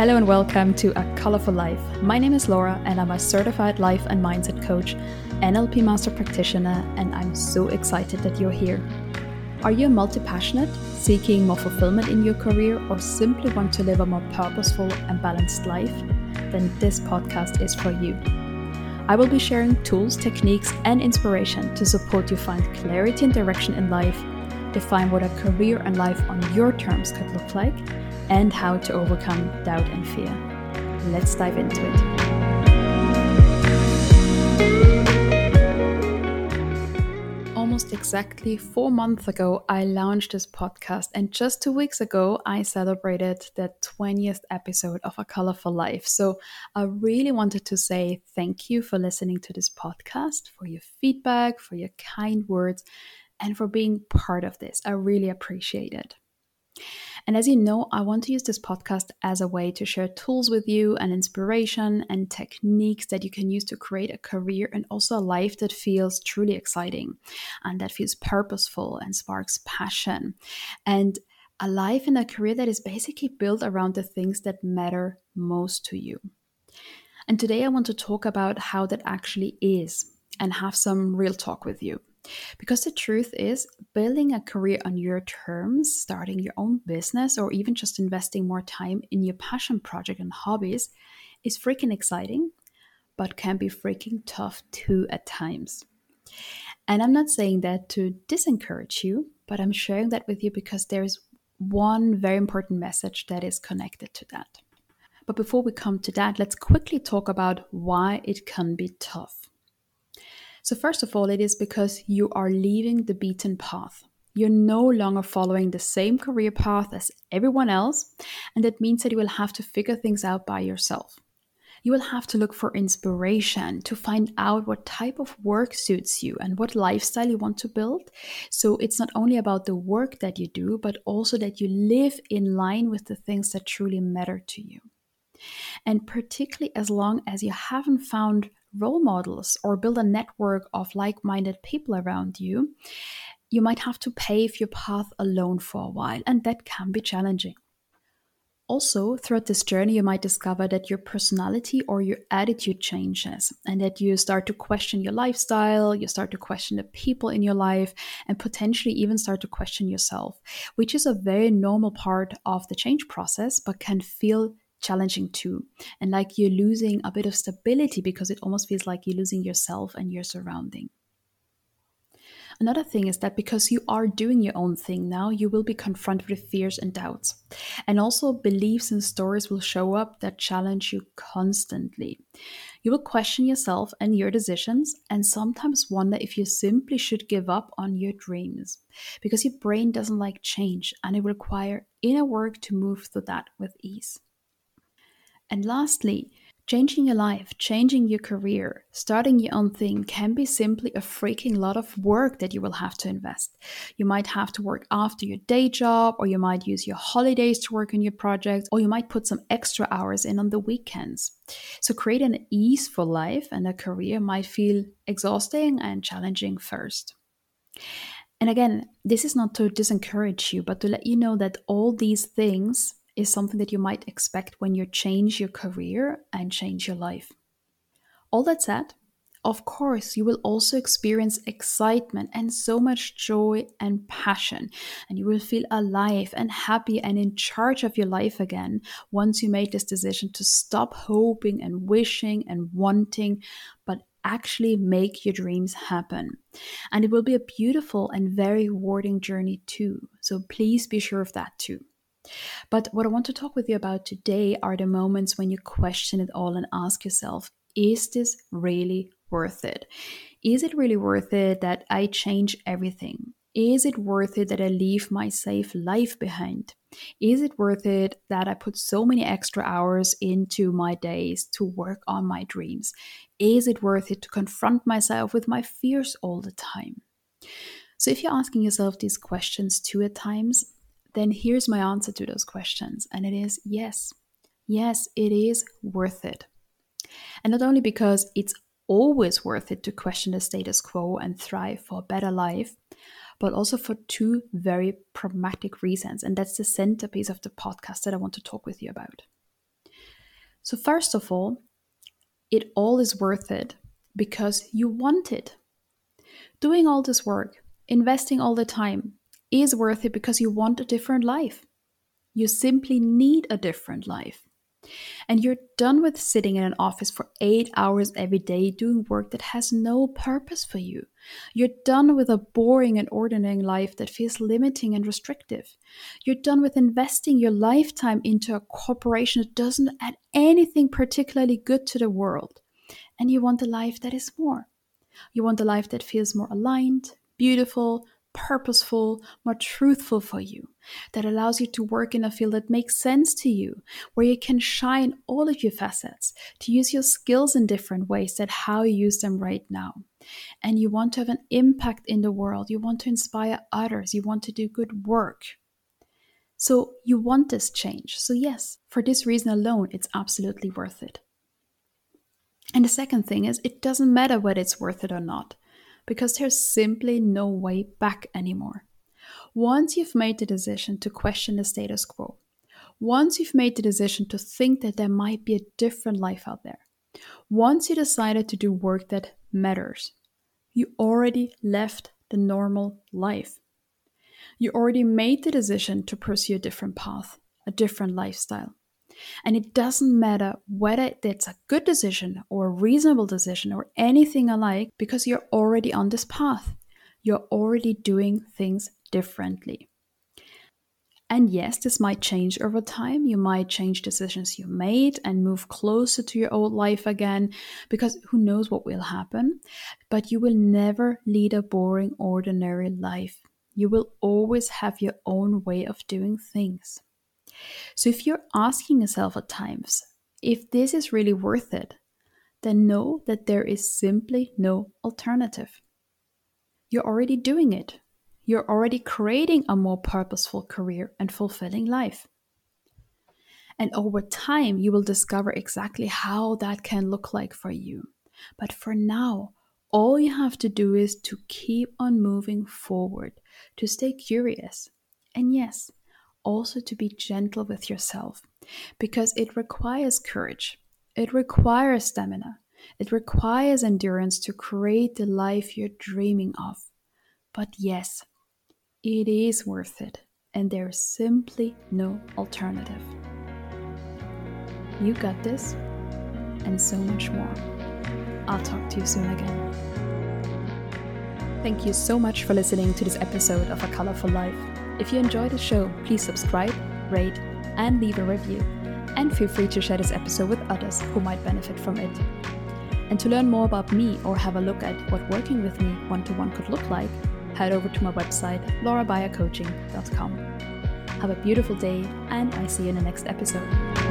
Hello and welcome to A Colorful Life. My name is Laura and I'm a certified life and mindset coach, NLP master practitioner, and I'm so excited that you're here. Are you multi passionate, seeking more fulfillment in your career, or simply want to live a more purposeful and balanced life? Then this podcast is for you. I will be sharing tools, techniques, and inspiration to support you find clarity and direction in life, define what a career and life on your terms could look like and how to overcome doubt and fear. Let's dive into it. Almost exactly four months ago, I launched this podcast, and just two weeks ago, I celebrated the 20th episode of A Colorful Life. So, I really wanted to say thank you for listening to this podcast, for your feedback, for your kind words, and for being part of this. I really appreciate it. And as you know, I want to use this podcast as a way to share tools with you and inspiration and techniques that you can use to create a career and also a life that feels truly exciting and that feels purposeful and sparks passion. And a life and a career that is basically built around the things that matter most to you. And today I want to talk about how that actually is and have some real talk with you. Because the truth is, building a career on your terms, starting your own business, or even just investing more time in your passion project and hobbies is freaking exciting, but can be freaking tough too at times. And I'm not saying that to disencourage you, but I'm sharing that with you because there is one very important message that is connected to that. But before we come to that, let's quickly talk about why it can be tough. So, first of all, it is because you are leaving the beaten path. You're no longer following the same career path as everyone else, and that means that you will have to figure things out by yourself. You will have to look for inspiration to find out what type of work suits you and what lifestyle you want to build. So it's not only about the work that you do, but also that you live in line with the things that truly matter to you. And particularly as long as you haven't found role models or build a network of like minded people around you, you might have to pave your path alone for a while, and that can be challenging. Also, throughout this journey, you might discover that your personality or your attitude changes, and that you start to question your lifestyle, you start to question the people in your life, and potentially even start to question yourself, which is a very normal part of the change process, but can feel challenging too. And like you're losing a bit of stability because it almost feels like you're losing yourself and your surrounding. Another thing is that because you are doing your own thing now, you will be confronted with fears and doubts. And also, beliefs and stories will show up that challenge you constantly. You will question yourself and your decisions, and sometimes wonder if you simply should give up on your dreams. Because your brain doesn't like change, and it will require inner work to move through that with ease. And lastly, changing your life, changing your career, starting your own thing can be simply a freaking lot of work that you will have to invest. You might have to work after your day job, or you might use your holidays to work on your project, or you might put some extra hours in on the weekends. So, creating an easeful life and a career might feel exhausting and challenging first. And again, this is not to discourage you, but to let you know that all these things is something that you might expect when you change your career and change your life. All that said, of course, you will also experience excitement and so much joy and passion, and you will feel alive and happy and in charge of your life again once you make this decision to stop hoping and wishing and wanting, but actually make your dreams happen. And it will be a beautiful and very rewarding journey too. So please be sure of that too. But what I want to talk with you about today are the moments when you question it all and ask yourself, is this really worth it? Is it really worth it that I change everything? Is it worth it that I leave my safe life behind? Is it worth it that I put so many extra hours into my days to work on my dreams? Is it worth it to confront myself with my fears all the time? So, if you're asking yourself these questions too at times, then here's my answer to those questions. And it is yes. Yes, it is worth it. And not only because it's always worth it to question the status quo and thrive for a better life, but also for two very pragmatic reasons. And that's the centerpiece of the podcast that I want to talk with you about. So, first of all, it all is worth it because you want it. Doing all this work, investing all the time, is worth it because you want a different life. You simply need a different life. And you're done with sitting in an office for eight hours every day doing work that has no purpose for you. You're done with a boring and ordinary life that feels limiting and restrictive. You're done with investing your lifetime into a corporation that doesn't add anything particularly good to the world. And you want a life that is more. You want a life that feels more aligned, beautiful, purposeful, more truthful for you, that allows you to work in a field that makes sense to you, where you can shine all of your facets, to use your skills in different ways that how you use them right now. And you want to have an impact in the world, you want to inspire others, you want to do good work. So you want this change. So, yes, for this reason alone, it's absolutely worth it. And the second thing is, it doesn't matter whether it's worth it or not because there's simply no way back anymore. Once you've made the decision to question the status quo, once you've made the decision to think that there might be a different life out there, once you decided to do work that matters, you already left the normal life. You already made the decision to pursue a different path, a different lifestyle. And it doesn't matter whether it's a good decision or a reasonable decision or anything alike, because you're already on this path. You're already doing things differently. And yes, this might change over time. You might change decisions you made and move closer to your old life again, because who knows what will happen. But you will never lead a boring, ordinary life. You will always have your own way of doing things. So if you're asking yourself at times if this is really worth it, then know that there is simply no alternative. You're already doing it. You're already creating a more purposeful career and fulfilling life. And over time, you will discover exactly how that can look like for you. But for now, all you have to do is to keep on moving forward, to stay curious. And yes, also to be gentle with yourself because it requires courage, it requires stamina, it requires endurance to create the life you're dreaming of. But yes, it is worth it, and there's simply no alternative. You got this, and so much more. I'll talk to you soon again. Thank you so much for listening to this episode of A Colorful Life. If you enjoyed the show, please subscribe, rate, and leave a review. And feel free to share this episode with others who might benefit from it. And to learn more about me or have a look at what working with me one to one could look like, head over to my website, laurabeyercoaching.com. Have a beautiful day, and I see you in the next episode.